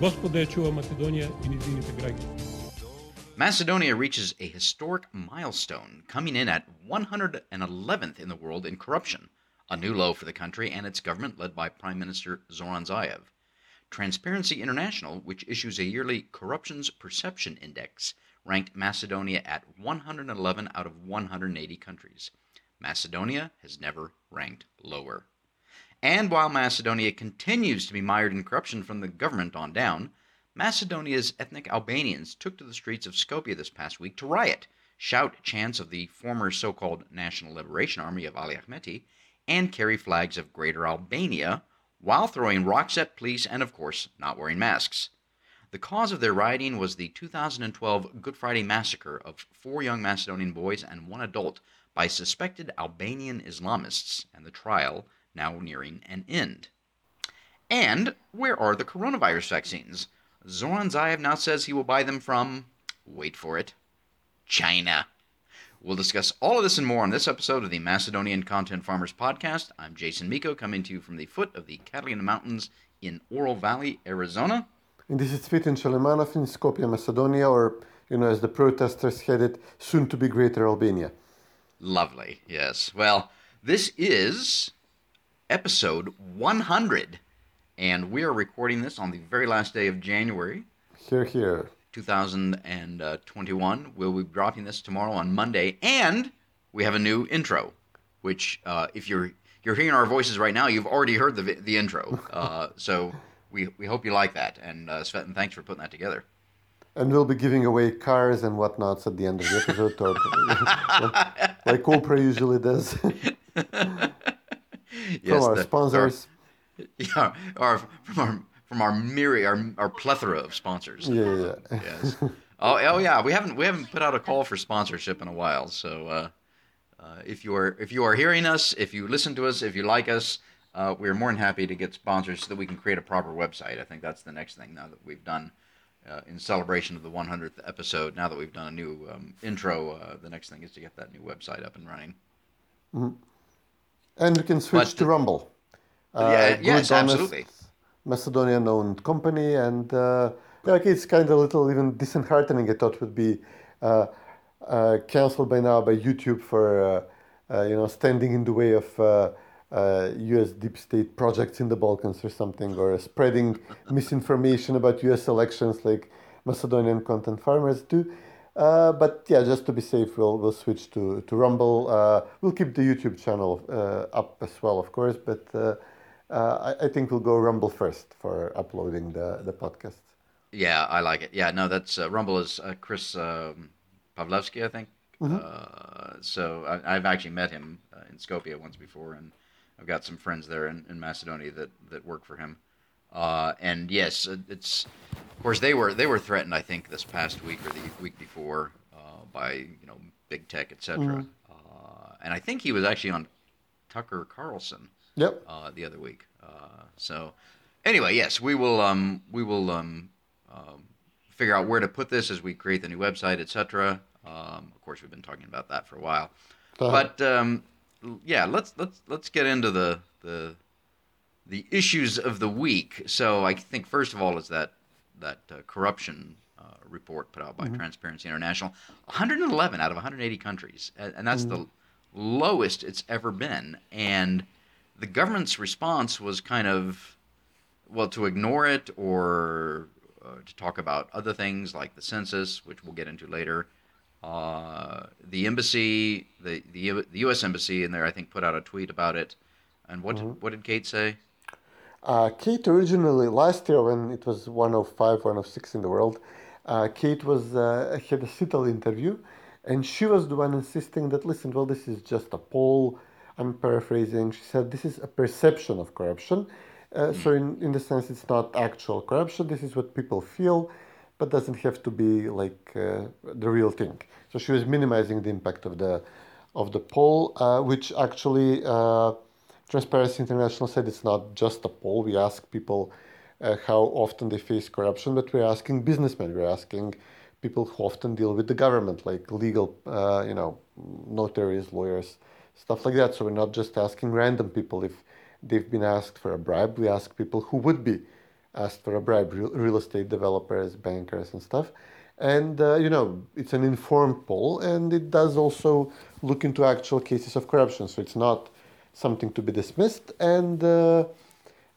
Господа ја чува Македонија и низините граѓани. Macedonia reaches a historic milestone, coming in at 111th in the world in corruption, a new low for the country and its government led by Prime Minister Zoran Zaev. Transparency International, which issues a yearly Corruptions Perception Index, ranked Macedonia at 111 out of 180 countries. Macedonia has never ranked lower. And while Macedonia continues to be mired in corruption from the government on down, Macedonia's ethnic Albanians took to the streets of Skopje this past week to riot, shout chants of the former so called National Liberation Army of Ali Ahmeti, and carry flags of Greater Albania while throwing rocks at police and, of course, not wearing masks. The cause of their rioting was the 2012 Good Friday massacre of four young Macedonian boys and one adult by suspected Albanian Islamists, and the trial now nearing an end. And where are the coronavirus vaccines? Zoran Zaev now says he will buy them from, wait for it, China. We'll discuss all of this and more on this episode of the Macedonian Content Farmers Podcast. I'm Jason Miko, coming to you from the foot of the Catalina Mountains in Oro Valley, Arizona. And this is Cvetin Chilimanov in Skopje, Macedonia, or, you know, as the protesters headed, soon to be Greater Albania. Lovely, yes. Well, this is episode 100 and we are recording this on the very last day of January. Here, here. 2021. We'll be dropping this tomorrow on Monday, and we have a new intro, which uh, if you're you're hearing our voices right now, you've already heard the the intro. Uh, so we we hope you like that, and uh, Svetlin, thanks for putting that together. And we'll be giving away cars and whatnots at the end of the episode, or, like Oprah usually does. Yes, From our the- sponsors. Yeah, our, from our from our myriad, our, our plethora of sponsors. Yeah, yeah. Yes. Oh, oh yeah. We haven't we haven't put out a call for sponsorship in a while. So uh, uh, if you are if you are hearing us, if you listen to us, if you like us, uh, we're more than happy to get sponsors so that we can create a proper website. I think that's the next thing now that we've done. Uh, in celebration of the 100th episode, now that we've done a new um, intro, uh, the next thing is to get that new website up and running. And we can switch But- to Rumble. yeah, yes, absolutely. Macedonian owned company, and uh, like it's kind of a little even disheartening. I thought would be uh, uh, cancelled by now by YouTube for uh, uh, you know standing in the way of uh, uh, U.S. deep state projects in the Balkans or something, or spreading misinformation about U.S. elections like Macedonian content farmers do. Uh, but yeah, just to be safe, we'll we'll switch to to Rumble. Uh, we'll keep the YouTube channel uh, up as well, of course, but. Uh, uh, I, I think we'll go Rumble first for uploading the, the podcast. Yeah, I like it. Yeah, no, that's uh, Rumble is uh, Chris um, Pavlovski, I think. Uh, so I, I've actually met him uh, in Skopje once before, and I've got some friends there in, in Macedonia that, that work for him. Uh, and yes, it's of course they were they were threatened. I think this past week or the week before uh, by you know big tech, etc. Uh, and I think he was actually on Tucker Carlson Yep. uh, the other week. Uh, so, anyway, yes, we will um, we will um, um, figure out where to put this as we create the new website, etc. Um, of course, we've been talking about that for a while, Uh-huh. but um, yeah, let's let's let's get into the the the issues of the week. So, I think first of all is that that uh, corruption. Uh, report put out by Transparency International. 111 out of 180 countries and, that's the lowest it's ever been. And the government's response was kind of well to ignore it or uh, to talk about other things like the census which we'll get into later. Uh, the embassy the, the the US embassy in there I think put out a tweet about it. And what did, what did Kate say Uh, Kate originally last year when it was 105, 106 in the world, uh, Kate was uh, had a Sitel interview, and she was the one insisting that listen, well, this is just a poll. I'm paraphrasing. She said this is a perception of corruption, Uh, So in, in the sense, it's not actual corruption. This is what people feel, but doesn't have to be like uh, the real thing. So she was minimizing the impact of the of the poll, uh, which actually uh, Transparency International said it's not just a poll. We ask people uh, how often they face corruption, but we're asking businessmen. We're asking people who often deal with the government, like legal, uh, you know, notaries, lawyers, stuff like that. So we're not just asking random people if they've been asked for a bribe. We ask people who would be asked for a bribe, real, real estate developers, bankers, and stuff. And uh, you know, it's an informed poll, and it does also look into actual cases of corruption. So it's not something to be dismissed. And uh,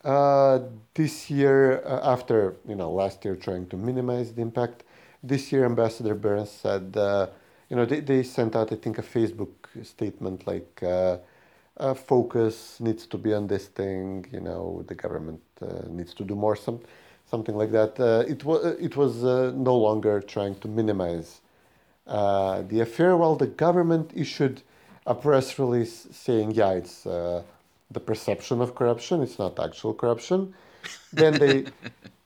uh, this year, uh, after you know last year trying to minimize the impact, this year Ambassador Byrnes said, you know, they, they sent out I think a Facebook statement like. Uh, focus needs to be on this thing. You know, the government uh, needs to do more. Some, something like that. Uh, it was it was no longer trying to minimize the affair, while the government issued a press release saying, "Yeah, it's uh, the perception of corruption. It's not actual corruption." then they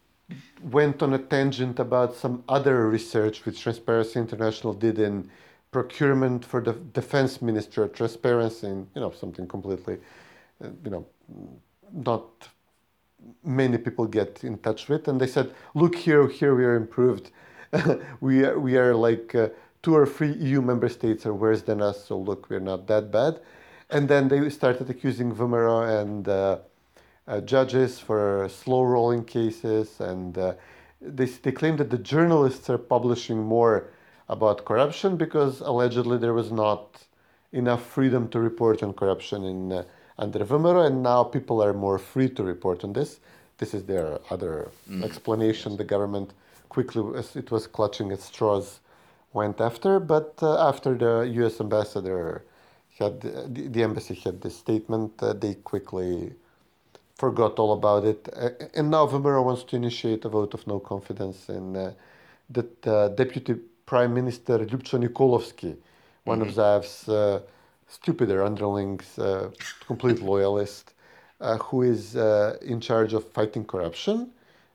went on a tangent about some other research which Transparency International did in procurement for the defense minister, transparency, in, you know, something completely, uh, you know, not many people get in touch with. And they said, look here, here we are improved. we are, we are like uh, two or three EU member states are worse than us. So look, we're not that bad. And then they started accusing VMRO and uh, uh, judges for slow rolling cases. And uh, they, they claim that the journalists are publishing more about corruption because allegedly there was not enough freedom to report on corruption in uh, under VMRO, and now people are more free to report on this. This is their other explanation. The government quickly, as it was clutching at straws, went after. But uh, after the U.S. ambassador had the, the embassy had this statement, uh, they quickly forgot all about it. Uh, and now VMRO wants to initiate a vote of no confidence in uh, that uh, deputy Prime Minister Lyubcho Nikolovsky, one of Zaev's uh, stupider underlings, uh, complete loyalist, uh, who is uh, in charge of fighting corruption,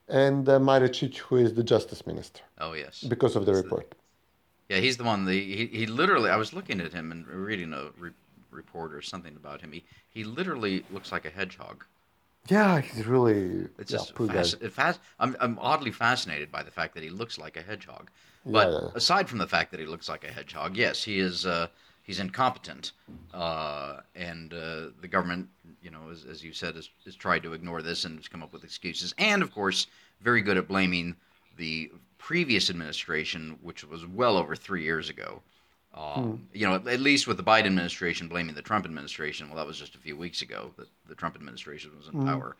and uh, Maricic, who is the Justice Minister, Oh yes. because of the That's report. Yeah, he's the one. The, he he literally. I was looking at him and reading a re- report or something about him. He he literally looks like a hedgehog. Yeah, he's really It's yeah, just fasc- it fas- I'm I'm oddly fascinated by the fact that he looks like a hedgehog. But Yeah, yeah. aside from the fact that he looks like a hedgehog, yes, he is. Uh, he's incompetent, uh, and uh, the government, you know, as, as you said, has, has tried to ignore this and has come up with excuses. And of course, very good at blaming the previous administration, which was well over three years ago. Um, You know, at least with the Biden administration blaming the Trump administration, well, that was just a few weeks ago that the Trump administration was in power.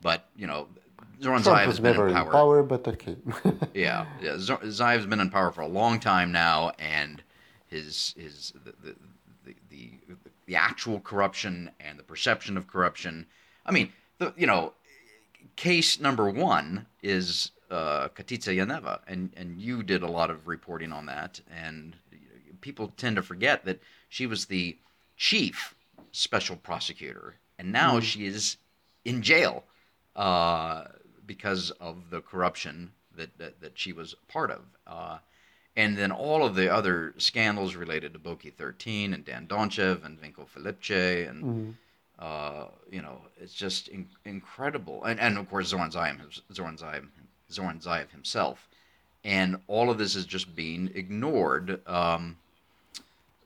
But you know, Zoran Trump Zaev has been never in in power. power, but okay. Yeah, yeah. Zaev's been in power for a long time now, and his his the the, the the the actual corruption and the perception of corruption. I mean, the you know, case number one is uh, Katica Janeva, and and you did a lot of reporting on that, and people tend to forget that she was the chief special prosecutor, and now she is in jail uh, because of the corruption that, that, that she was part of. Uh, and then all of the other scandals related to Boki 13 and Dan Donchev and Venko Filipče and uh, you know it's just in- incredible. And, and of course Zoran Zaev, Zoran Zaev Zoran Zaev himself. And all of this is just being ignored um,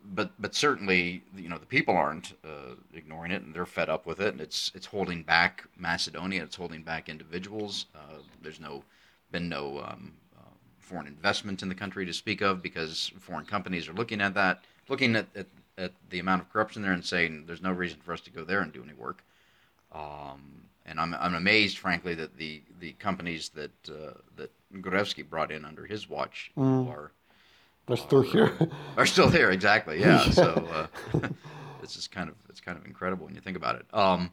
but but certainly you know the people aren't uh, ignoring it and they're fed up with it. And it's it's holding back Macedonia. It's holding back individuals. Uh, there's no been no um, uh, foreign investment in the country to speak of because foreign companies are looking at that looking at, at, at the amount of corruption there and saying there's no reason for us to go there and do any work. Um, and I'm, I'm amazed frankly that the, the companies that uh, that Gruevski brought in under his watch are They're still here. are still there exactly yeah, so uh, this is kind of it's kind of incredible when you think about it. Um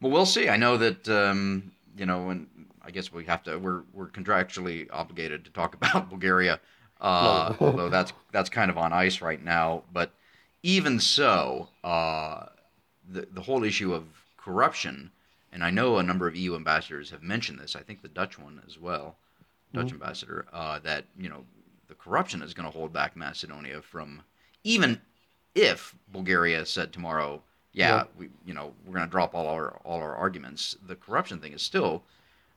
well we'll see. I know that um you know and i guess we have to we're we're contractually obligated to talk about bulgaria uh although that's that's kind of on ice right now. But even so uh the the whole issue of corruption and I know a number of EU ambassadors have mentioned this. I think the Dutch one as well, Dutch Mm-hmm. ambassador, uh, that you know the corruption is going to hold back Macedonia from even if Bulgaria said tomorrow, yeah, Yeah. we you know we're going to drop all our all our arguments. The corruption thing is still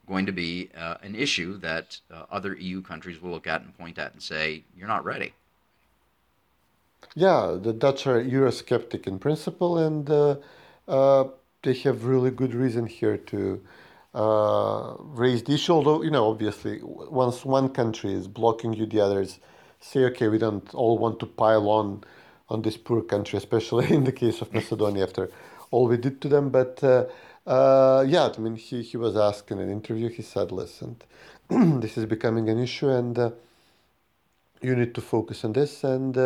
going to be uh, an issue that uh, other EU countries will look at and point at and say you're not ready. Yeah, the Dutch are Eurosceptic in principle, and uh, uh, they have really good reason here to uh, raise the issue. Although, you know, obviously, once one country is blocking you, the others say, okay, we don't all want to pile on on this poor country, especially in the case of Macedonia after all we did to them. But uh, uh, yeah, I mean, he, he was asked in an interview, he said, listen, this is becoming an issue, and uh, you need to focus on this and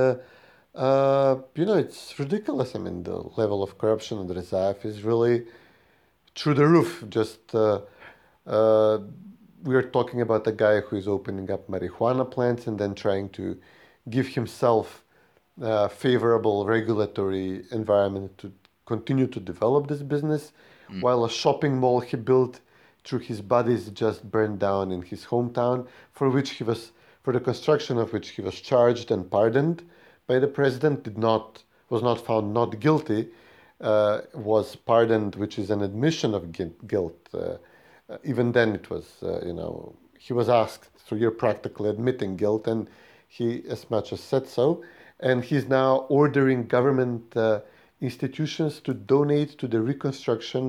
uh, uh, you know it's ridiculous. I mean the level of corruption in the reserve is really through the roof. Just uh, uh, we are talking about a guy who is opening up marijuana plants and then trying to give himself a favorable regulatory environment to continue to develop this business while a shopping mall he built through his bodies just burned down in his hometown for which he was for the construction of which he was charged and pardoned by the president did not was not found not guilty uh, was pardoned which is an admission of guilt. Uh, uh, even then it was uh, you know he was asked so you're practically admitting guilt and he as much as said so and he's now ordering government uh, institutions to donate to the reconstruction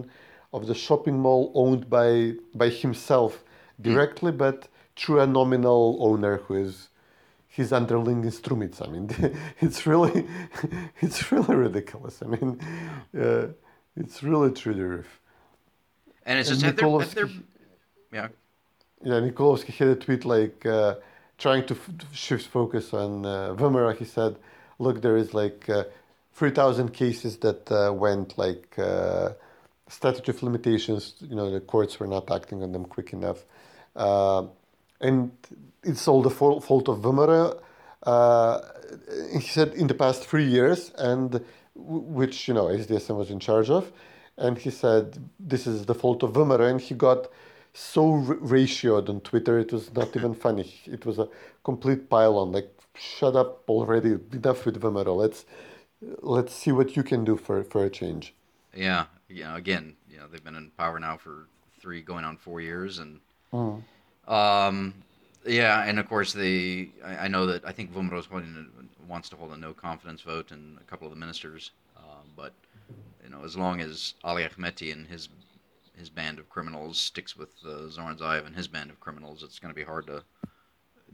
of the shopping mall owned by by himself directly but through a nominal owner who is his underling in Strumica. I mean, it's really, it's really ridiculous. I mean, uh, it's really through the roof. And it's And just there, have there, yeah. Yeah, Nikolovsky had a tweet like uh, trying to f- shift focus on uh, VMRO. He said, "Look, there is like uh, three thousand cases that uh, went like uh, statute of limitations. You know, the courts were not acting on them quick enough, uh, and it's all the fau- fault of VMRO." Uh, he said in the past three years, and which you know SDSM was in charge of, and he said this is the fault of VMRO, and he got so r- ratioed on Twitter, it was not even funny. It was a complete pile-on. Like, shut up already. Enough with VMRO. Let's let's see what you can do for for a change. Yeah, know, again, you know, they've been in power now for three, going on four years, and um, yeah, and of course the I, I know that I think VMRO's holding wants to hold a no confidence vote, and a couple of the ministers, um, but you know, as long as Ali Ahmeti and his his band of criminals sticks with uh, Zoran Zaev and his band of criminals, it's going to be hard to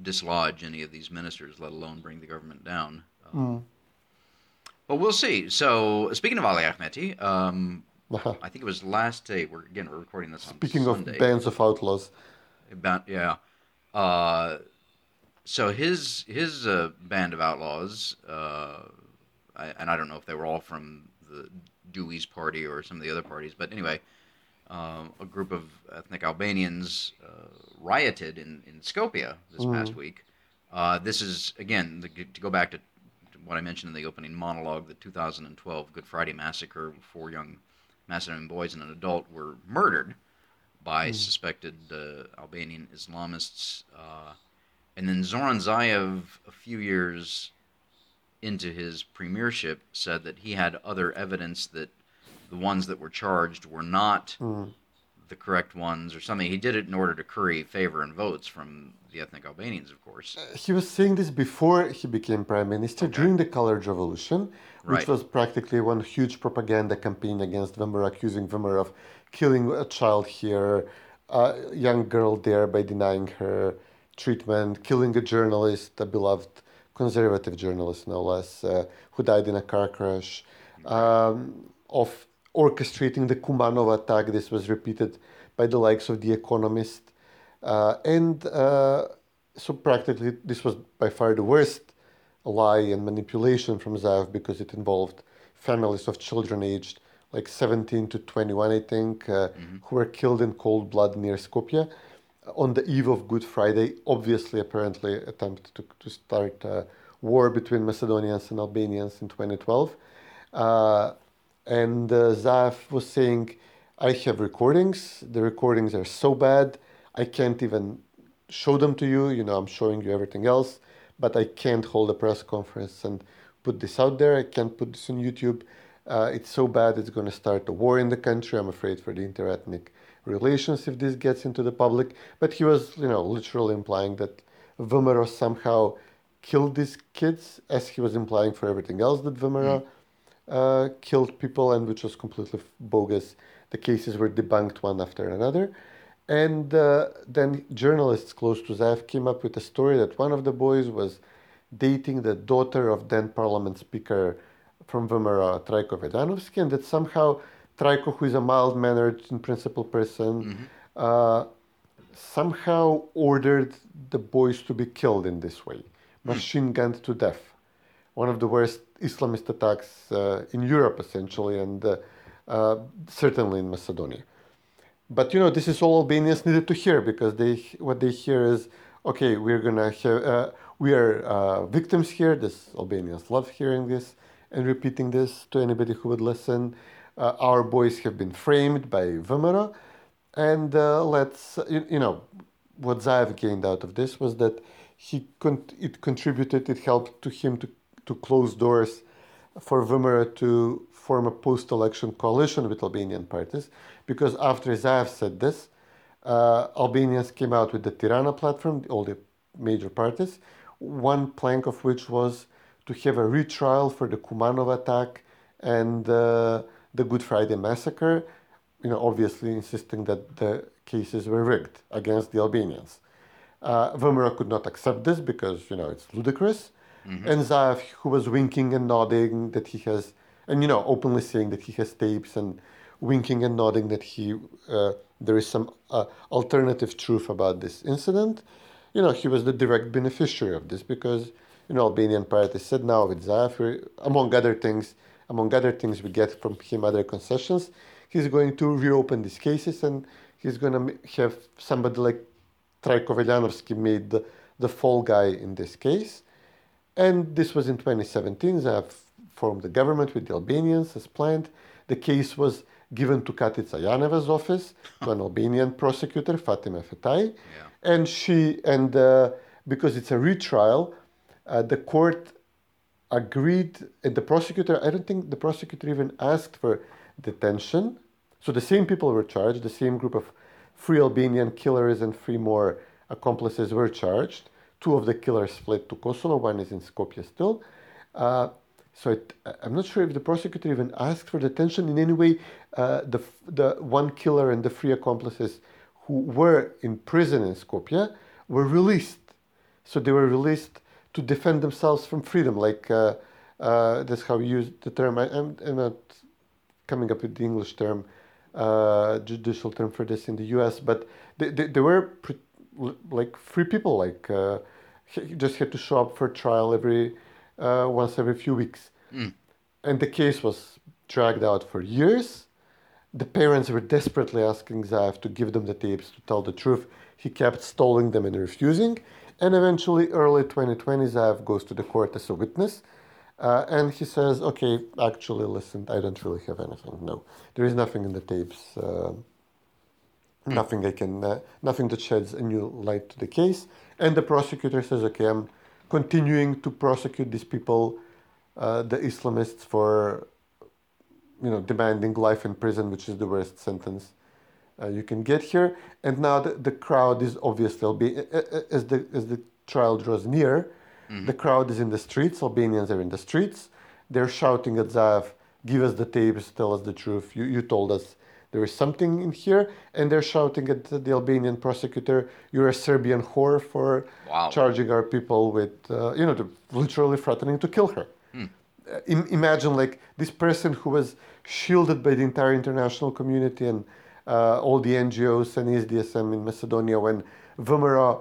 dislodge any of these ministers, let alone bring the government down. Um, But we'll see. So, speaking of Ali Ahmeti, um, I think it was last day. We're again we're recording this on Speaking of bands of outlaws, About yeah. Uh, so his his uh, band of outlaws, uh, I, and I don't know if they were all from the DUI's party or some of the other parties, but anyway, um, a group of ethnic Albanians uh, rioted in in Skopje this past week. Uh, this is again the, to go back to what I mentioned in the opening monologue. The 2012 Good Friday massacre, four young Macedonian boys and an adult were murdered by suspected uh, Albanian Islamists. Uh, and then Zoran Zaev, a few years into his premiership, said that he had other evidence that the ones that were charged were not the correct ones or something. He did it in order to curry favor and votes from the ethnic Albanians, of course. he was saying this before he became prime minister during the Colored Revolution, which Right. was practically one huge propaganda campaign against VMRO, accusing VMRO of killing a child here, a young girl there by denying her treatment, killing a journalist, a beloved conservative journalist, no less, uh, who died in a car crash, um, of orchestrating the Kumanov attack. This was repeated by the likes of The Economist. Uh, and uh, so practically, this was by far the worst lie and manipulation from Zaev because it involved families of children aged like 17 to 21, I think, uh, who were killed in cold blood near Skopje on the eve of Good Friday. Obviously, apparently, attempt to, to start a war between Macedonians and Albanians in 2012. Uh, and uh, Zaev was saying, I have recordings. The recordings are so bad, I can't even show them to you. You know, I'm showing you everything else, but I can't hold a press conference and put this out there. I can't put this on YouTube. Uh, it's so bad, it's going to start a war in the country. I'm afraid for the interethnic relations if this gets into the public. But he was, you know, literally implying that VMRO somehow killed these kids, as he was implying for everything else that VMRO uh, killed people, and which was completely bogus. The cases were debunked one after another. And uh, then journalists close to Zaev came up with a story that one of the boys was dating the daughter of then Parliament Speaker from VMRO, Trajko Veljanovski, and that somehow Trajko, who is a mild-mannered and principled person, uh, somehow ordered the boys to be killed in this way, machine gunned to death. One of the worst Islamist attacks uh, in Europe, essentially, and uh, uh, certainly in Macedonia. But you know, this is all Albanians needed to hear because they what they hear is, okay, we're gonna have, uh, we are uh, victims here. This Albanians love hearing this and repeating this to anybody who would listen. Uh, our boys have been framed by VMRO, and uh, let's you, you know what Zaev gained out of this was that he con- it contributed, it helped to him to to close doors for VMRO to form a post-election coalition with Albanian parties, because after Zaev said this, uh, Albanians came out with the Tirana platform, all the major parties, one plank of which was to have a retrial for the Kumanov attack and uh, the Good Friday massacre, you know, obviously insisting that the cases were rigged against the Albanians. Uh, VMRO could not accept this because, you know, it's ludicrous. And Zaev, who was winking and nodding that he has, and, you know, openly saying that he has tapes and winking and nodding that he, uh, there is some uh, alternative truth about this incident. You know, he was the direct beneficiary of this because, you know, Albanian party said now with we- among other things, among other things we get from him other concessions, he's going to reopen these cases and he's going to have somebody like Trajko Veljanovski made the, the fall guy in this case. And this was in 2017. Zaev formed the government with the Albanians as planned. The case was given to Katica Janeva's office, to an Albanian prosecutor, Fatima Fetai. And she, and uh, because it's a retrial, uh, the court agreed, and the prosecutor, I don't think the prosecutor even asked for detention. So the same people were charged, the same group of three Albanian killers and three more accomplices were charged. Two of the killers fled to Kosovo, one is in Skopje still. Uh, so it, I'm not sure if the prosecutor even asked for detention in any way. Uh, the, the one killer and the three accomplices who were in prison in Skopje were released. So they were released to defend themselves from freedom. Like uh, uh, that's how we use the term. I, I'm, I'm not coming up with the English term, uh, judicial term for this in the U.S. But they, they, they were pre- like free people. Like uh, he just had to show up for trial every uh, once every few weeks, and the case was dragged out for years. The parents were desperately asking Zaev to give them the tapes to tell the truth. He kept stalling them and refusing. And eventually, early 2020, Zaev goes to the court as a witness. Uh, and he says, okay, actually, listen, I don't really have anything. No, there is nothing in the tapes. Uh, nothing I can, uh, nothing that sheds a new light to the case. And the prosecutor says, okay, I'm continuing to prosecute these people, uh, the Islamists, for you know, demanding life in prison, which is the worst sentence Uh, you can get here. And now the, the crowd is obviously, Alba- uh, uh, as the, as the trial draws near, mm-hmm. the crowd is in the streets, Albanians are in the streets. They're shouting at Zaev, give us the tapes, tell us the truth. You, you told us there is something in here. And they're shouting at the Albanian prosecutor, you're a Serbian whore for Wow. charging our people with, uh, you know, the, literally threatening to kill her hmm. uh, im- imagine like this person who was shielded by the entire international community and uh, all the NGOs and SDSM in Macedonia when VMRO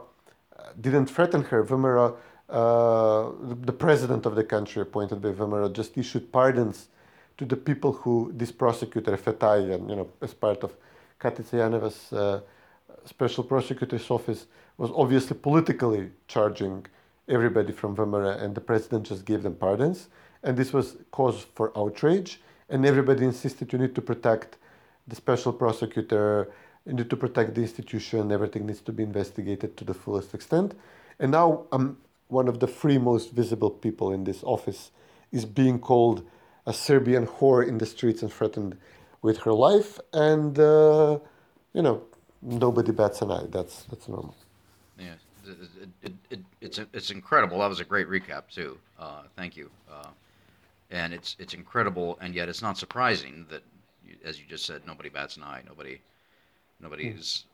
uh, didn't threaten her. VMRO, uh, the, president of the country appointed by VMRO, just issued pardons to the people who this prosecutor Fetai and you know as part of Katica Janeva's uh, special prosecutor's office was obviously politically charging everybody from VMRO, and the president just gave them pardons. And this was cause for outrage, and everybody insisted you need to protect the special prosecutor need to protect the institution. Everything needs to be investigated to the fullest extent. And now I'm one of the three most visible people in this office is being called a Serbian whore in the streets and threatened with her life. And uh, you know, nobody bats an eye. That's that's normal. Yeah, it, it, it, it, it's it's incredible. That was a great recap too. Uh, thank you. Uh, and it's it's incredible, and yet it's not surprising that, as you just said, nobody bats an eye. Nobody, nobody's,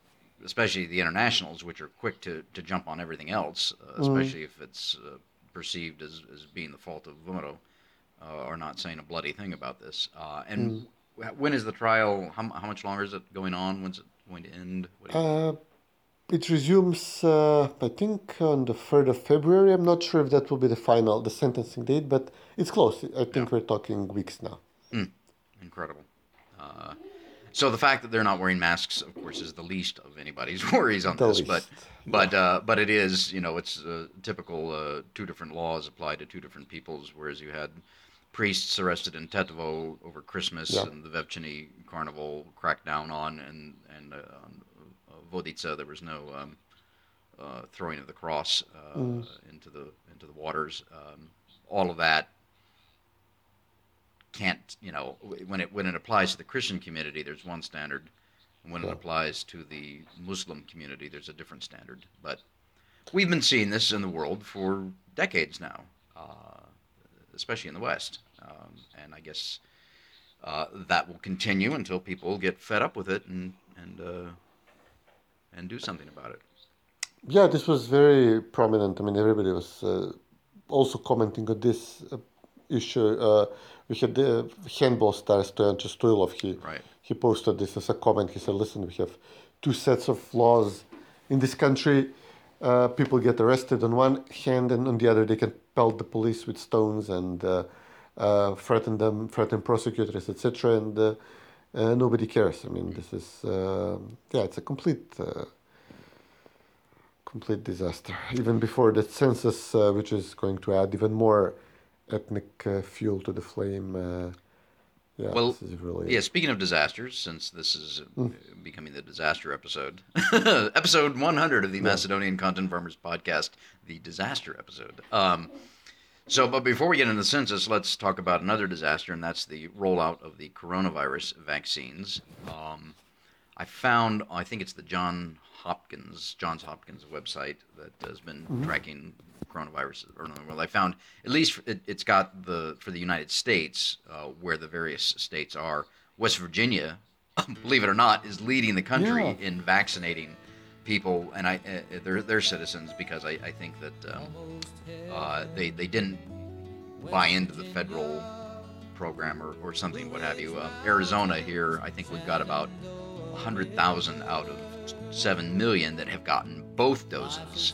especially the internationals, which are quick to, to jump on everything else, uh, especially if it's uh, perceived as, as being the fault of VMRO, uh, are not saying a bloody thing about this. Uh, and wh- when is the trial? How, how much longer is it going on? When's it going to end? What do you- Uh, it resumes, uh, I think, on the 3rd of February. I'm not sure if that will be the final, the sentencing date, but it's close. I think we're talking weeks now. Incredible. Uh, so the fact that they're not wearing masks, of course, is the least of anybody's worries on The this. But least, but uh, but it is, you know, it's uh, typical. Uh, two different laws apply to two different peoples. Whereas you had priests arrested in Tetovo over Christmas Yeah. and the Vevčani Carnival cracked down on, and and uh, on uh, Vodica there was no um, uh, throwing of the cross uh, Mm. into the into the waters. Um, all of that can't you know when it when it applies to the Christian community, there's one standard, and when it applies to the Muslim community, there's a different standard. But we've been seeing this in the world for decades now, uh, especially in the West, um, and I guess uh, that will continue until people get fed up with it and and uh, and do something about it. Yeah, this was very prominent. I mean, everybody was uh, also commenting on this uh, issue. Uh, we had the handball star Stojanče Stoilov. He Right. he posted this as a comment. He said, "Listen, we have two sets of laws in this country. Uh, people get arrested on one hand, and on the other, they can pelt the police with stones and uh, uh, threaten them, threaten prosecutors, etc. And uh, uh, nobody cares. I mean, this is uh, yeah, it's a complete." Uh, complete disaster. Even before the census, uh, which is going to add even more ethnic uh, fuel to the flame. Uh, yeah, Well, this is really Yeah, speaking of disasters, since this is Mm. becoming the disaster episode, episode 100 of the Macedonian Content Farmers podcast, the disaster episode. Um, so, but before we get into the census, let's talk about another disaster, and that's the rollout of the coronavirus vaccines. Um, I found, I think it's the John Hopkins, Johns Hopkins website that has been tracking coronavirus around the world. I found at least it, it's got the for the United States uh, where the various states are. West Virginia, believe it or not, is leading the country Yeah. in vaccinating people and I uh, their their citizens because I, I think that um, uh, they they didn't buy into the federal program or, or something, what have you. Uh, Arizona here, I think we've got about 100,000 out of 7 million that have gotten both doses.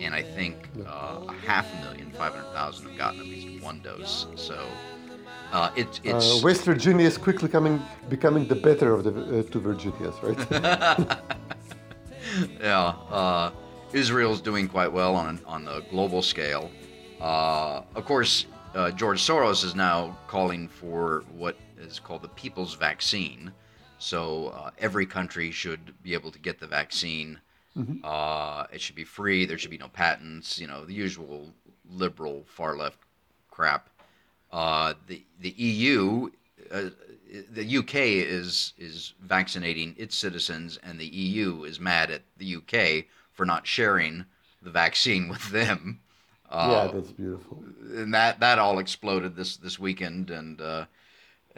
And I think uh, a half a million, 500,000 have gotten at least one dose. So uh, it's, Uh, West Virginia is quickly coming, becoming the better of the uh, two Virginias, right? yeah, uh, Israel's doing quite well on on the global scale. Uh, of course, uh, George Soros is now calling for what is called the people's vaccine. So uh, every country should be able to get the vaccine. Uh, it should be free. There should be no patents. You know, the usual liberal far left crap. Uh, the the EU, uh, the UK is is vaccinating its citizens, and the EU is mad at the UK for not sharing the vaccine with them. yeah, that's beautiful. And that that all exploded this this weekend, and uh,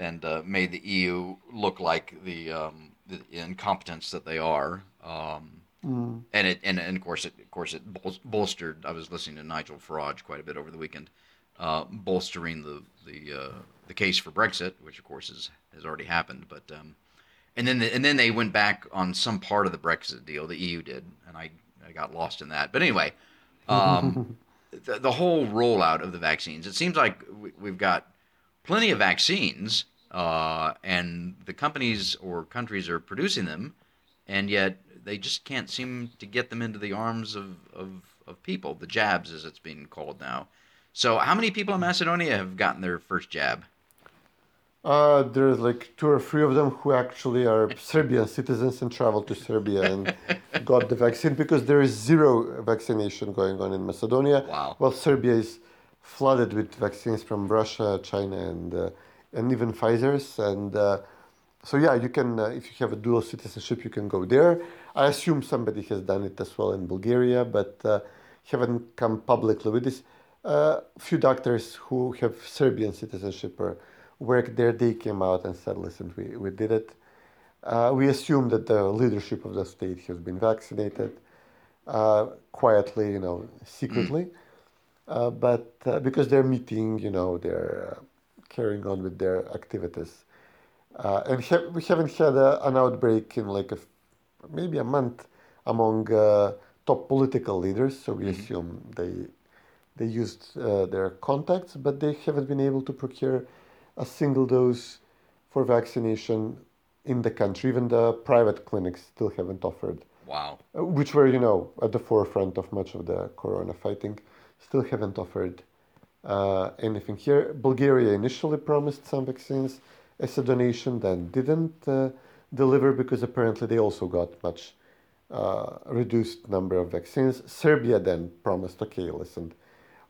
and uh, made the EU look like the, um, the incompetence that they are. Um, and it and, and of course it of course it bol- bolstered. I was listening to Nigel Farage quite a bit over the weekend, uh, bolstering the the uh, the case for Brexit, which of course is, has already happened. But um, and then the, and then they went back on some part of the Brexit deal. The EU did, and I I got lost in that. But anyway, um, the, the whole rollout of the vaccines. It seems like we, we've got plenty of vaccines, uh, and the companies or countries are producing them, and yet they just can't seem to get them into the arms of, of, of people. The jabs, as it's being called now. So, how many people in Macedonia have gotten their first jab? Uh, there's like two or three of them who actually are Serbian citizens and traveled to Serbia and got the vaccine because there is zero vaccination going on in Macedonia. Wow. Well, Serbia is flooded with vaccines from Russia, China, and uh, and even Pfizer's. And uh, so yeah, you can uh, if you have a dual citizenship, you can go there. I assume somebody has done it as well in Bulgaria, but uh, haven't come publicly with this. A few doctors who have Serbian citizenship or work there, they came out and said, listen, we, we did it. Uh, we assume that the leadership of the state has been vaccinated uh, quietly, you know, secretly. Uh, but uh, because they're meeting, you know, they're uh, carrying on with their activities. Uh, and ha- we haven't had a, an outbreak in like a maybe a month among uh, top political leaders, so we assume they they used uh, their contacts, but they haven't been able to procure a single dose for vaccination in the country. Even the private clinics still haven't offered, Wow. uh, which were, you know, at the forefront of much of the corona fighting, still haven't offered uh, anything here. Bulgaria initially promised some vaccines as a donation, then didn't uh, deliver because apparently they also got much uh, reduced number of vaccines. Serbia then promised, okay, listen,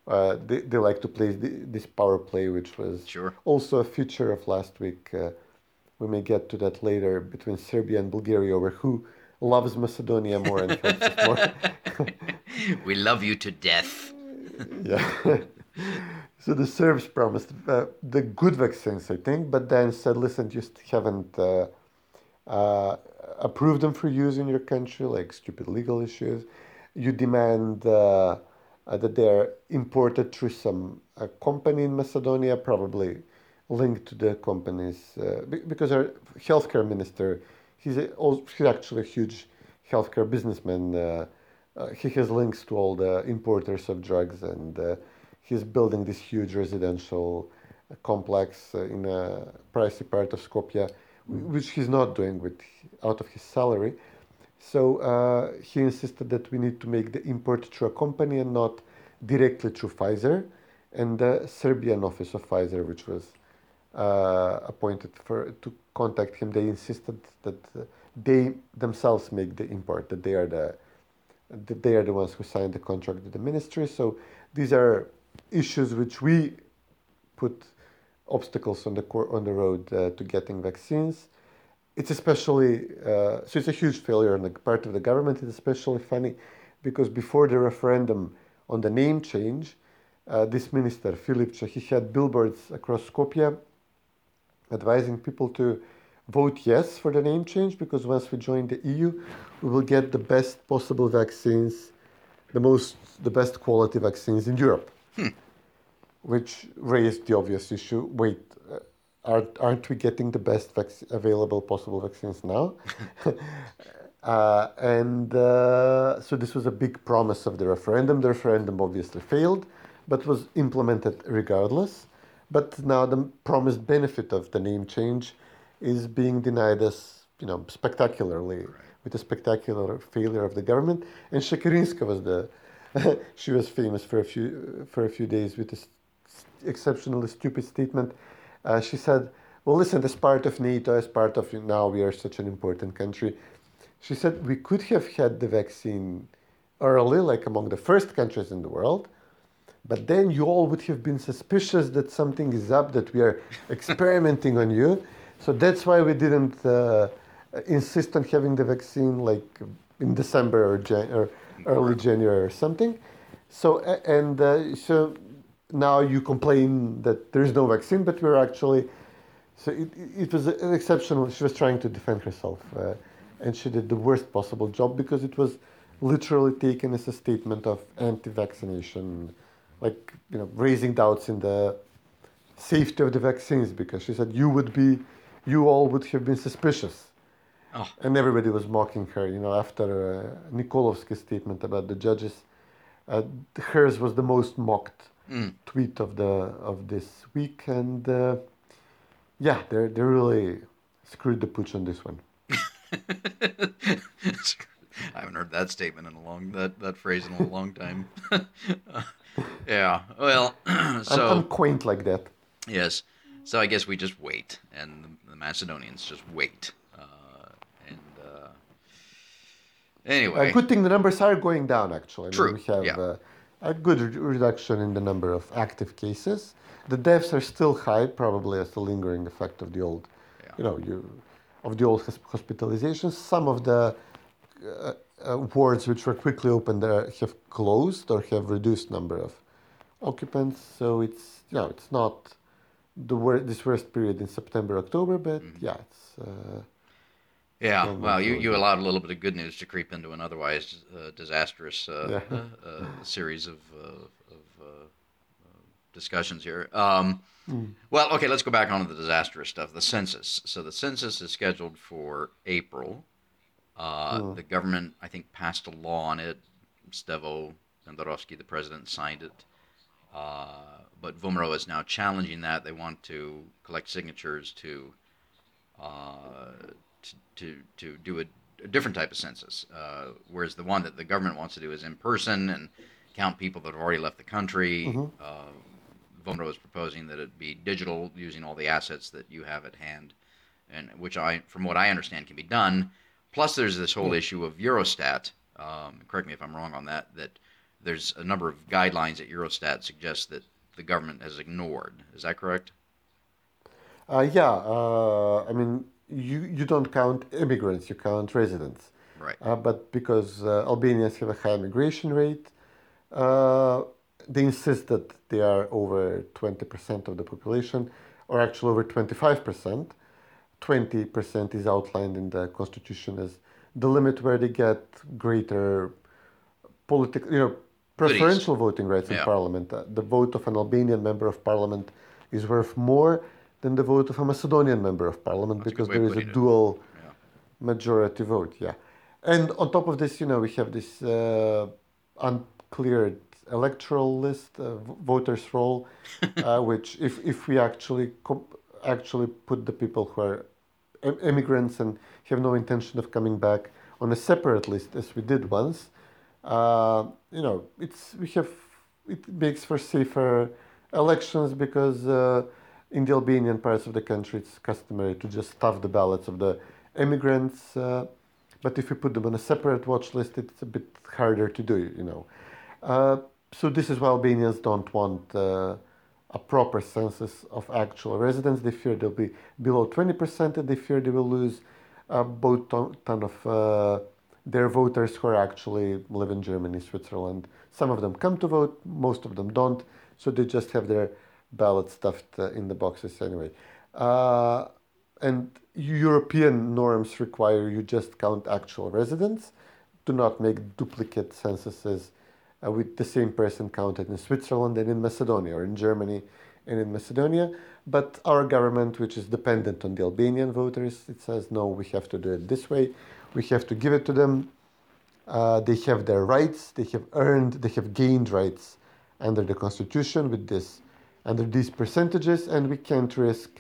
uh, they, they like to play th- this power play, which was Sure. also a feature of last week. Uh, we may get to that later between Serbia and Bulgaria over who loves Macedonia more and helps us more. We love you to death. yeah. so the Serbs promised uh, the good vaccines, I think, but then said, listen, just haven't uh, uh, them for use in your country, like stupid legal issues. You demand uh, uh, that they're imported through some uh, company in Macedonia, probably linked to the companies, be- because our healthcare minister, he's, a, he's actually a huge healthcare businessman. He has links to all the importers of drugs, and he's building this huge residential complex in a pricey part of Skopje, which he's not doing with out of his salary. So uh, he insisted that we need to make the import through a company and not directly through Pfizer. And the Serbian office of Pfizer, which was uh, appointed for to contact him, they insisted that they themselves make the import, that they are the that they are the ones who signed the contract with the ministry. So these are issues which we put obstacles on the cor- on the road uh, to getting vaccines. It's especially uh, so it's a huge failure on the part of the government. It's especially funny because before the referendum on the name change, uh, this minister Filipče he had billboards across Skopje advising people to vote yes for the name change because once we join the EU, we will get the best possible vaccines, the most, the best quality vaccines in Europe. Which raised the obvious issue: Wait, uh, aren't aren't we getting the best vac- available possible vaccines now? uh, and uh, so this was a big promise of the referendum. The referendum obviously failed, but was implemented regardless. But now the promised benefit of the name change is being denied us, you know, spectacularly with a spectacular failure of the government. And Shekerinska was the, she was famous for a few for a few days with this exceptionally stupid statement. Uh, she said, "Well, listen, as part of NATO, as part of now we are such an important country." She said we could have had the vaccine early, like among the first countries in the world. But then you all would have been suspicious that something is up, that we are experimenting on you. So that's why we didn't uh, insist on having the vaccine like in December or, Jan- or early January or something. So, and uh, so now you complain that there is no vaccine, but we're actually, so it, it was an exceptional, she was trying to defend herself. Uh, and she did the worst possible job because it was literally taken as a statement of anti-vaccination, like you know, raising doubts in the safety of the vaccines. Because she said you would be, you all would have been suspicious, Oh. and everybody was mocking her. You know, after uh, Nikolovsky's statement about the judges, uh, hers was the most mocked tweet of the of this week, and uh, yeah, they they really screwed the pooch on this one. I haven't heard that statement in a long that that phrase in a long time. yeah. Well, I'm, so I'm quaint like that. yes. So I guess we just wait, and the, the Macedonians just wait. Uh, and uh, anyway, A good thing the numbers are going down, actually. I mean, True, we have yeah. uh, a good re- reduction in the number of active cases. The deaths are still high, probably as a lingering effect of the old, Yeah. you know, you, of the old hospitalizations. Some of the uh, uh, wards which were quickly opened there have closed or have reduced number of occupants. So it's, you know, it's not the wor- this worst period in September, October, but Mm-hmm. yeah, it's. Yeah. Well, you, you allowed a little bit of good news to creep into an otherwise uh, disastrous uh, Yeah. uh, series of, uh, of uh, discussions here. Um, Well, okay, let's go back on to the disastrous stuff. The census. So the census is scheduled for April. Uh, The government, I think, passed a law on it. Stevo Pendarovski, the president, signed it. Uh, but VMRO is now challenging that. They want to collect signatures to uh, to, to to do a, a different type of census, uh, whereas the one that the government wants to do is in person and count people that have already left the country. Uh, VMRO is proposing that it be digital, using all the assets that you have at hand, and which I, from what I understand, can be done. Plus, there's this whole issue of Eurostat. Um, correct me if I'm wrong on that. That there's a number of guidelines that Eurostat suggests that the government has ignored. Is that correct? Uh, yeah, uh, I mean, you, you don't count immigrants, you count residents. Right. Uh, but because uh, Albanians have a high immigration rate, uh, they insist that they are over 20% of the population, or actually over 25%. 20% is outlined in the constitution as the limit where they get greater political, you know, preferential voting rights in Yeah. parliament. Uh, the vote of an Albanian member of parliament is worth more than the vote of a Macedonian member of parliament That's because there is a dual Yeah. majority vote. Yeah, and on top of this, you know, we have this uh, uncleared electoral list, uh, voters roll, uh, which if if we actually comp- actually put the people who are im- immigrants and have no intention of coming back on a separate list, as we did once, uh, you know, it's we have it makes for safer elections because uh, in the Albanian parts of the country it's customary to just stuff the ballots of the immigrants. Uh, but if you put them on a separate watch list, it's a bit harder to do. You know, uh, so this is why Albanians don't want. Uh, a proper census of actual residents. They fear they'll be below 20%, and they fear they will lose a boat ton, ton of uh, their voters who are actually live in Germany, Switzerland. Some of them come to vote, most of them don't, so they just have their ballot stuffed in the boxes anyway. Uh, and European norms require you just count actual residents, do not make duplicate censuses uh, with the same person counted in Switzerland and in Macedonia, or in Germany and in Macedonia. But our government, which is dependent on the Albanian voters, it says no, we have to do it this way. We have to give it to them. Uh, they have their rights. They have earned. They have gained rights under the constitution with this, under these percentages, and we can't risk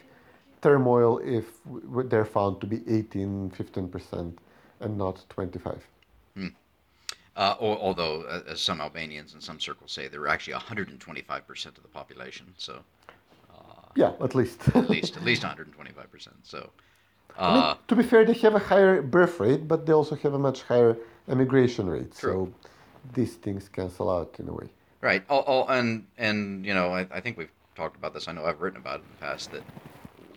turmoil if they're found to be 18, 15 percent, and not 25. Uh, al- although, uh, as some Albanians in some circles say, they're actually 125% of the population. So Yeah, at least. at least at least 125%. So I mean, uh, to be fair, they have a higher birth rate, but they also have a much higher emigration rate. True. So these things cancel out in a way. Right. All, all, and and you know, I, I think we've talked about this. I know I've written about it in the past that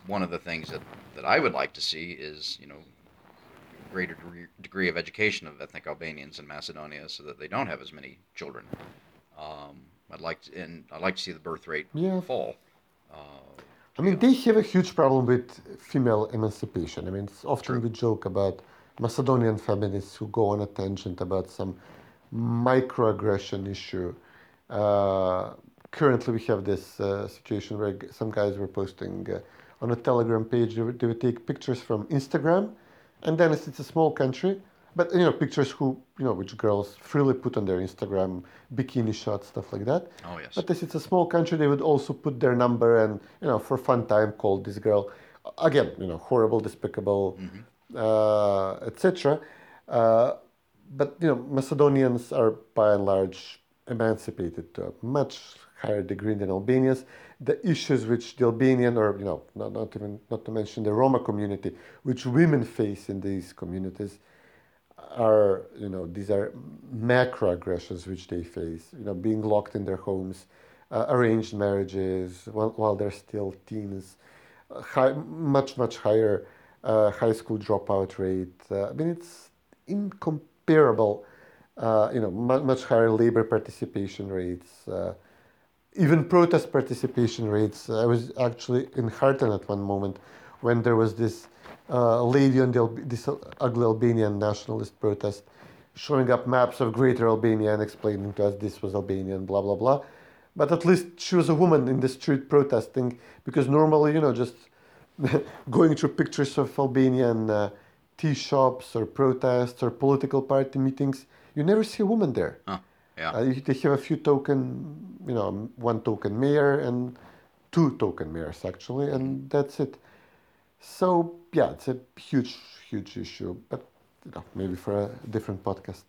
one of the things that that I would like to see is you know greater degree, degree of education of ethnic Albanians in Macedonia, so that they don't have as many children. Um, I'd like to, and I'd like to see the birth rate Yeah. fall. I mean, they have a huge problem with female emancipation. I mean, it's often we joke about Macedonian feminists who go on a tangent about some microaggression issue. Uh, currently, we have this uh, situation where some guys were posting uh, on a Telegram page. They would, they would take pictures from Instagram, and then it's, it's a small country, but you know, pictures who you know which girls freely put on their Instagram, bikini shots, stuff like that. Oh, yes. But as it's a small country, they would also put their number and, you know, for fun time, call this girl. Again, you know, horrible, despicable, uh, etc. Uh, but, you know, Macedonians are by and large emancipated to a much higher degree than Albanians. The issues which the Albanian, or you know, not, not even not to mention the Roma community, which women face in these communities, are you know these are macro aggressions which they face. You know, being locked in their homes, uh, arranged marriages while, while they're still teens, uh, high, much much higher uh, high school dropout rate. Uh, I mean, it's incomparable. Uh, you know, much, much higher labor participation rates, uh, even protest participation rates. I was actually in Harten at one moment when there was this uh, lady on the, this ugly Albanian nationalist protest showing up maps of Greater Albania and explaining to us this was Albanian, blah blah blah. But at least she was a woman in the street protesting because normally, you know, just going through pictures of Albanian uh, tea shops or protests or political party meetings, you never see a woman there. Huh. Yeah. Uh, they have a few token, you know, one token mayor and two token mayors actually, and that's it. So yeah, it's a huge, huge issue, but you know, maybe for a different podcast.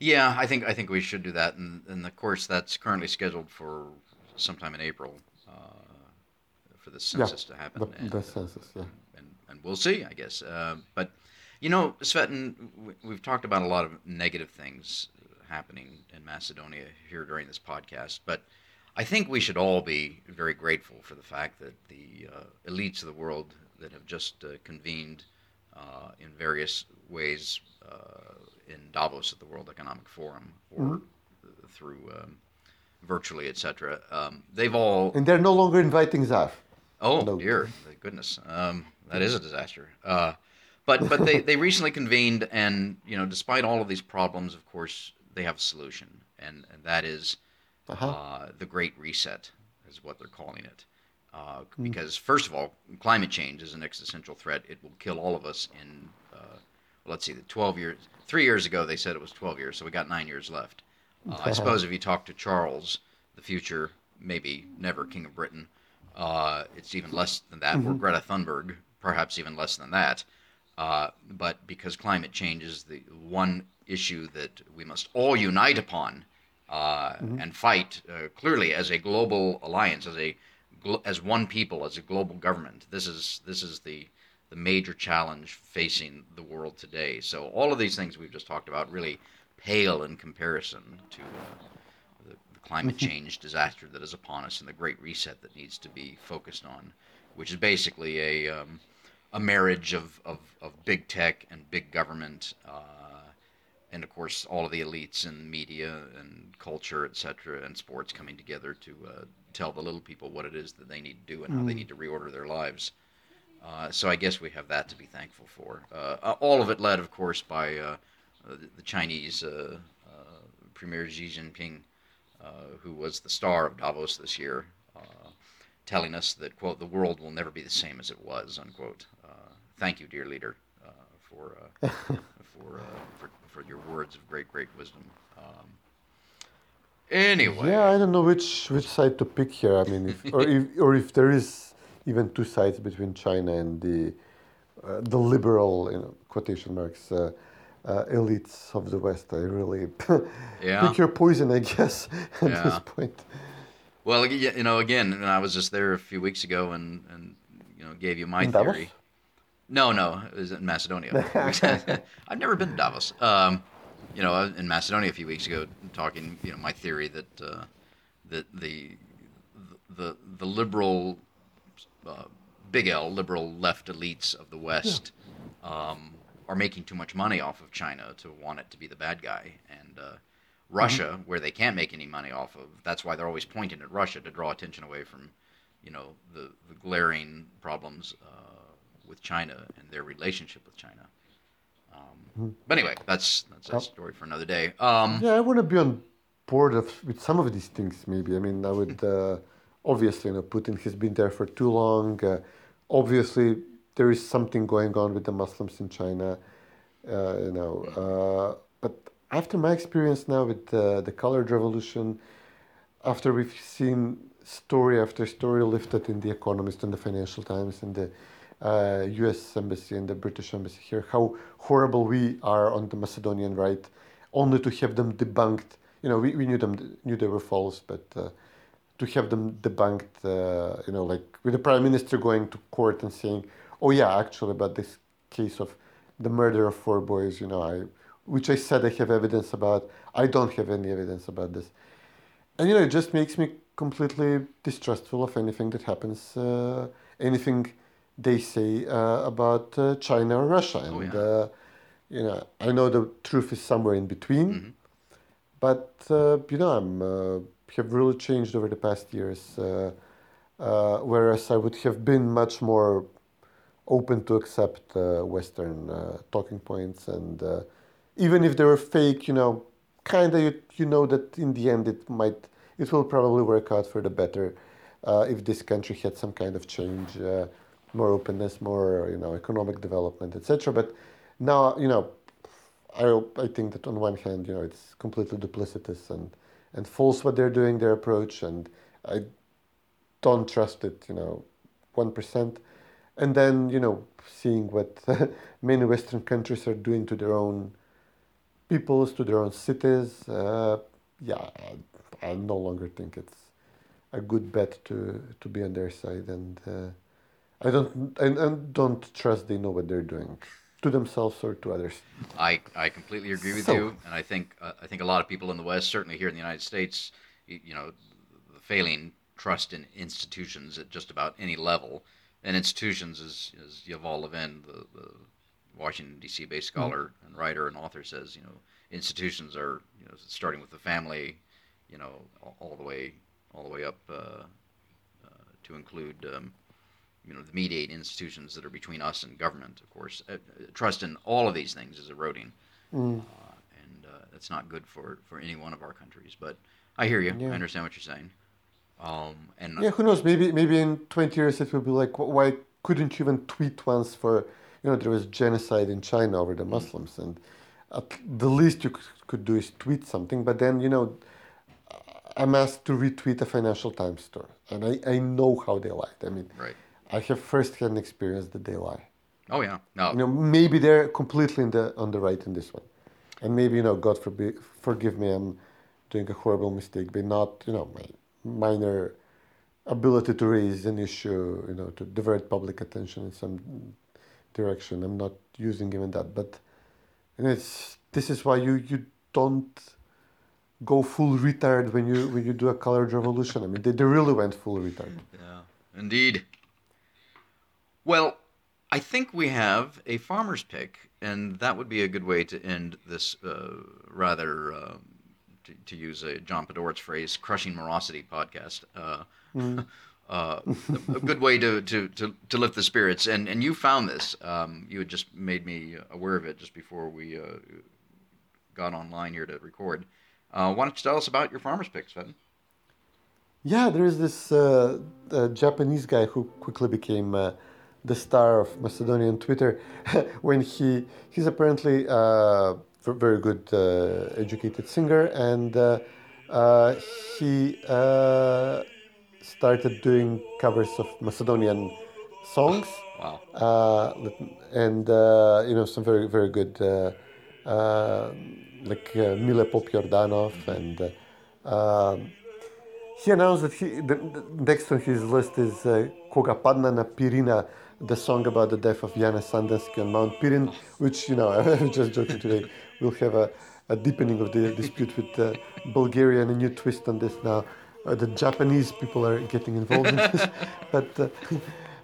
Yeah, I think I think we should do that, and, and of course that's currently scheduled for sometime in April uh, for the census to happen. the, and, the census, yeah. and, and we'll see, I guess. Uh, but you know, Cvetin, we- we've talked about a lot of negative things happening in Macedonia here during this podcast, but I think we should all be very grateful for the fact that the uh, elites of the world that have just uh, convened uh, in various ways uh, in Davos at the World Economic Forum or through um, virtually, etc. Um, they've all And they're no longer inviting Zaev. Oh No. dear, goodness, um, that is a disaster. But but they, they recently convened, and you know, despite all of these problems, of course, they have a solution, and, and that is Uh-huh. uh, the Great Reset, is what they're calling it. Uh, Because first of all, climate change is an existential threat. It will kill all of us in, uh, well, let's see, the 12 years. Three years ago, they said it was 12 years, so we got nine years left. Uh, I suppose if you talk to Charles, the future, maybe never King of Britain, uh, it's even less than that, or Greta Thunberg, perhaps even less than that. Uh, but because climate change is the one issue that we must all unite upon uh, and fight uh, clearly as a global alliance, as a as one people, as a global government. This is this is the the major challenge facing the world today. So all of these things we've just talked about really pale in comparison to uh, the, the climate change disaster that is upon us and the great reset that needs to be focused on, which is basically a um, a marriage of, of, of big tech and big government, uh, and of course all of the elites in media and culture, etc., and sports coming together to uh, tell the little people what it is that they need to do and how they need to reorder their lives. Uh, so I guess we have that to be thankful for. Uh, all of it led, of course, by uh, uh, the Chinese uh, uh, Premier Xi Jinping, uh, who was the star of Davos this year, uh, telling us that quote the world will never be the same as it was unquote. Thank you, dear leader, uh, for uh, for, uh, for for your words of great great wisdom. Um, anyway, Yeah, I don't know which which side to pick here. I mean, if, or if or if there is even two sides between China and the uh, the liberal, you know, quotation marks, uh, uh, elites of the West. I really Yeah. pick your poison, I guess, at this point. Well, you know, again, I was just there a few weeks ago, and and you know, gave you my In Davos? No, no, it was in Macedonia. I've never been to Davos. Um, you know, I was in Macedonia a few weeks ago, talking. You know, my theory that uh, that the the the liberal, uh, big L, liberal left elites of the West um, are making too much money off of China to want it to be the bad guy, and uh, Russia, where they can't make any money off of, that's why they're always pointing at Russia to draw attention away from, you know, the, the glaring problems uh, with China and their relationship with China. Um, But anyway, that's that's a story for another day. Um, Yeah, I want to be on board of with some of these things. Maybe I mean, I would uh, obviously, you know, Putin has been there for too long. Uh, obviously, there is something going on with the Muslims in China. Uh, you know, uh, but after my experience now with uh, the colored revolution, after we've seen story after story lifted in the Economist and the Financial Times and the uh, U.S. Embassy and the British Embassy here, how horrible we are on the Macedonian right, only to have them debunked you know, we, we knew them knew they were false, but uh, to have them debunked, uh, you know, like with the prime minister going to court and saying, "Oh yeah, actually, about this case of the murder of four boys, you know, I, which I said I have evidence about. I don't have any evidence about this." And you know, it just makes me completely distrustful of anything that happens, uh, anything they say uh, about uh, China or Russia. And yeah. uh, you know, I know the truth is somewhere in between, but uh, you know, I'm uh, have really changed over the past years. Uh, uh, whereas I would have been much more open to accept uh, Western uh, talking points, and uh, even if they were fake, you know, kind of you, you know that in the end it might it will probably work out for the better uh, if this country had some kind of change, uh, more openness, more you know economic development, etc. But now you know, I I think that on one hand you know it's completely duplicitous and and false what they're doing, their approach, and I don't trust it, you know, one percent. And then you know, seeing what many Western countries are doing to their own peoples, to their own cities, uh, yeah, I, I no longer think it's a good bet to to be on their side, and uh, I don't and, and don't trust they know what they're doing to themselves or to others. I, I completely agree with So- you, and I think uh, I think a lot of people in the West, certainly here in the United States, you, you know, the failing trust in institutions at just about any level, and institutions, as as Yuval Levin, the, the Washington D.C. based scholar and writer and author, says, you know, institutions are you know starting with the family, you know, all, all the way all the way up uh, uh, to include. Um, you know, the mediate institutions that are between us and government, of course. Uh, uh, trust in all of these things is eroding, uh, and uh, that's not good for, for any one of our countries. But I hear you. Yeah. I understand what you're saying. Um, and Yeah, who knows? Maybe maybe in twenty years it will be like, why couldn't you even tweet once for, you know, there was genocide in China over the Muslims, and the least you could, could do is tweet something. But then you know, I'm asked to retweet a Financial Times story, and I, I know how they lied. I mean, right. I have first-hand experience that they lie. Oh yeah. No. You know, maybe they're completely in the on the right in this one, and maybe you know, God forbid, forgive me, I'm doing a horrible mistake by not, you know, my minor ability to raise an issue, you know, to divert public attention in some direction. I'm not using even that, but and it's this is why you you don't go full retard when you when you do a colored revolution. I mean, they, they really went full retard. Yeah. Indeed. Well, I think we have a farmer's pick, and that would be a good way to end this uh, rather, uh, to, to use a John Podhoretz's phrase, crushing morosity podcast. Uh, uh, a, good way to, to, to, to lift the spirits. And, and you found this. Um, you had just made me aware of it just before we uh, got online here to record. Uh, why don't you tell us about your farmer's pick, Sven? Yeah, there is this uh, uh, Japanese guy who quickly became uh, the star of Macedonian Twitter when he he's apparently uh, a very good uh, educated singer and uh, uh, he uh, started doing covers of Macedonian songs. Wow. uh, and uh, you know some very very good uh, uh, like uh, Mile Pop Jordanov and uh, um, he announced that he the, the next on his list is uh, Koga Padna na Pirina, the song about the death of Jane Sandanski on Mount Pirin, which you know I was just joking today. We'll have a, a deepening of the dispute with uh, Bulgaria and a new twist on this now. Uh, the Japanese people are getting involved in this, but. Uh,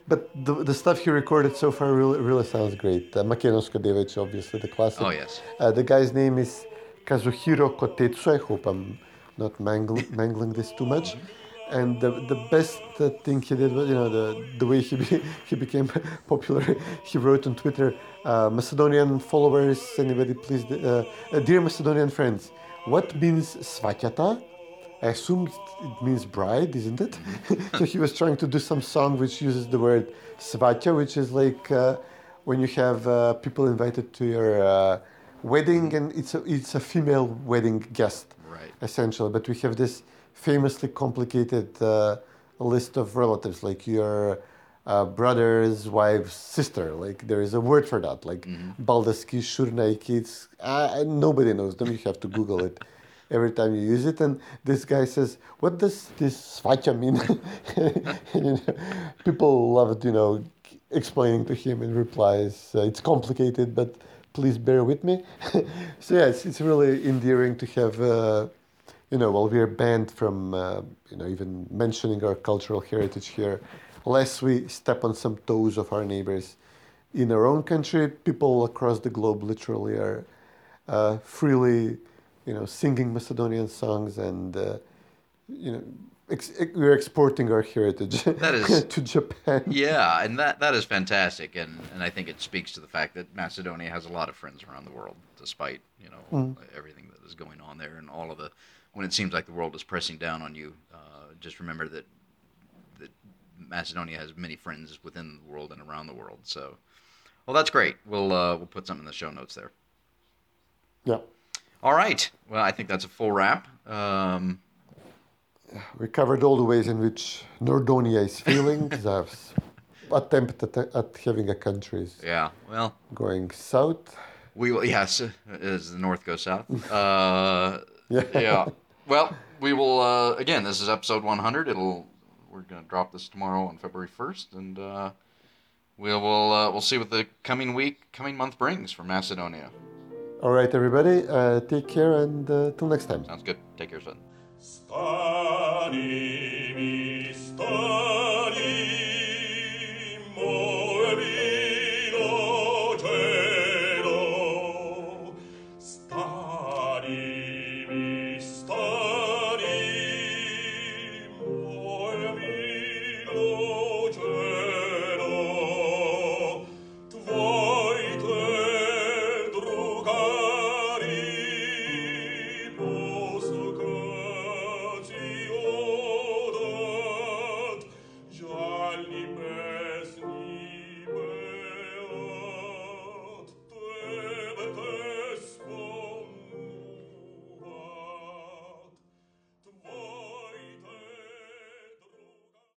but the, the stuff he recorded so far really, really sounds great. Uh, Makedonsko devojče, obviously, the classic. Oh, yes. Uh, the guy's name is Kazuhiro Kotetsu. I hope I'm not mangl- mangling this too much. And the, the best thing he did was, you know, the, the way he, be, he became popular, he wrote on Twitter, uh, Macedonian followers, anybody please, uh, uh, dear Macedonian friends, what means svatyata? I assume it means bride, isn't it? so he was trying to do some song which uses the word svatya, which is like uh, when you have uh, people invited to your uh, wedding and it's a, it's a female wedding guest, Right. essentially. But we have this famously complicated uh, list of relatives, like your uh, brother's wife's sister. Like there is a word for that, like Baldaski, Shurnaiki. It's uh, nobody knows them. You have to Google it. every time you use it. And this guy says, "What does this svacha mean?" you know, people love it, you know, explaining to him in replies. Uh, it's complicated, but please bear with me. so yeah, it's, it's really endearing to have. Uh, you know, while we're banned from, uh, you know, even mentioning our cultural heritage here, lest we step on some toes of our neighbors. In our own country, people across the globe literally are uh, freely, you know, singing Macedonian songs and, uh, you know, ex- we're exporting our heritage That is- to Japan. Yeah, and that that is fantastic, and and I think it speaks to the fact that Macedonia has a lot of friends around the world, despite you know everything that is going on there and all of the. When it seems like the world is pressing down on you, uh, just remember that that Macedonia has many friends within the world and around the world. So, well, that's great. We'll uh, we'll put something in the show notes there. Yeah. All right. Well, I think that's a full wrap. Um, We covered all the ways in which Nordonia is feeling. the attempt at, at having a country is yeah. Well, going south. We will, yes, as the north goes south. Uh, Yeah. yeah. Well, we will, uh, again, this is episode 100. It'll, we're going to drop this tomorrow on February 1st, and uh, we will, uh, we'll see what the coming week, coming month brings for Macedonia. All right, everybody, uh, take care and uh, till next time. Sounds good. Take care, son. Stani mi stani